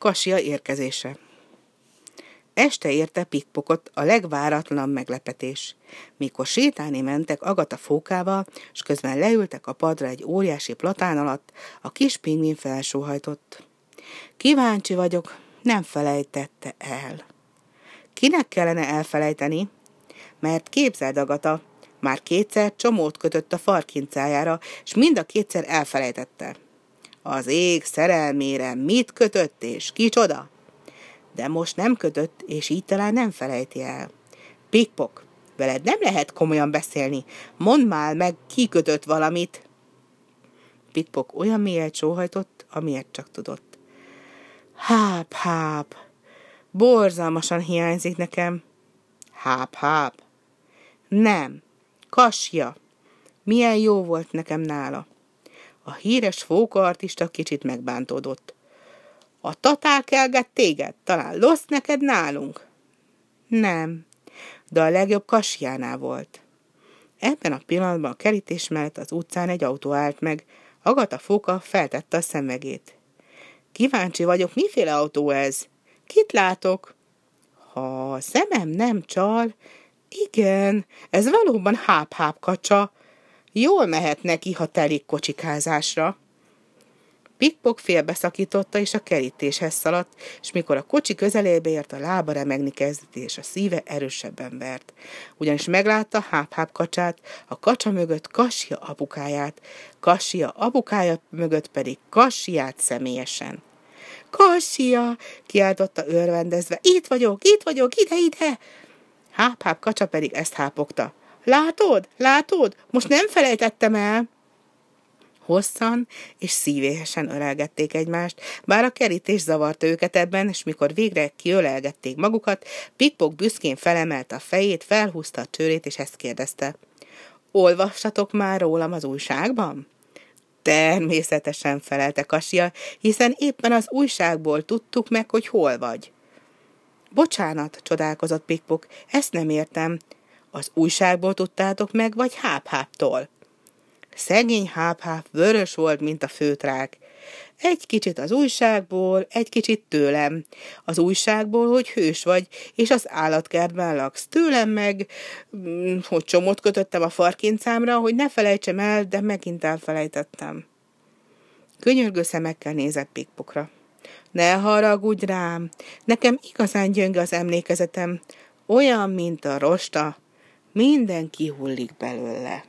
Kasia érkezése. Este érte Pikpokot a legváratlanabb meglepetés. Mikor sétálni mentek Agata fókával, és közben leültek a padra egy óriási platán alatt, a kis pingvin felsóhajtott. Kíváncsi vagyok, nem felejtette el. Kinek kellene elfelejteni? Mert képzeld, Agata, már kétszer csomót kötött a farkincájára, és mind a kétszer elfelejtette. Az ég szerelmére mit kötött, és kicsoda? De most nem kötött, és így talán nem felejti el. Pikpok, veled nem lehet komolyan beszélni. Mondd már meg, ki kötött valamit. Pikpok olyan mélyet sóhajtott, amilyet csak tudott. Háp, háp, borzalmasan hiányzik nekem. Háp, háp. Nem, kasja. Milyen jó volt nekem nála. A híres fókaartista kicsit megbántódott. A tatár kelget téged, talán losz neked nálunk? Nem, de a legjobb kasjánál volt. Ebben a pillanatban a kerítés mellett az utcán egy autó állt meg, Agata Fóka feltette a szemegét. Kíváncsi vagyok, miféle autó ez? Kit látok? Ha a szemem nem csal, igen, ez valóban háp-háp kacsa. Jól mehet neki, ha telik kocsikázásra. Pikpok félbeszakította, és a kerítéshez szaladt, és mikor a kocsi közelébe ért, a lába remegni kezdett, és a szíve erősebben vert. Ugyanis meglátta háp-háp kacsát, a kacsa mögött Kassia apukáját, Kassia apukája mögött pedig Kassiát személyesen. Kassia! kiáltotta örvendezve. Itt vagyok, itt vagyok, ide, ide! Háp-háp kacsa pedig ezt hápogta. Látod, látod, most nem felejtettem el. Hosszan és szívéhesen ölelgették egymást, bár a kerítés zavart őket ebben, és mikor végre kiölelgették magukat, Pikpok büszkén felemelte a fejét, felhúzta a csőrét, és ezt kérdezte. Olvastatok már rólam az újságban? Természetesen felelte Kasia, hiszen éppen az újságból tudtuk meg, hogy hol vagy. Bocsánat, csodálkozott Pikpok, ezt nem értem. Az újságból tudtátok meg, vagy hápháptól? Szegény hápháp vörös volt, mint a főtrák. Egy kicsit az újságból, egy kicsit tőlem. Az újságból, hogy hős vagy, és az állatkertben laksz. Tőlem meg, mm, hogy csomót kötöttem a farkincámra, hogy ne felejtsem el, de megint elfelejtettem. Könyörgő szemekkel nézett Pikpokra. Ne haragudj rám, nekem igazán gyönge az emlékezetem, olyan, mint a rosta, minden kihullik belőle.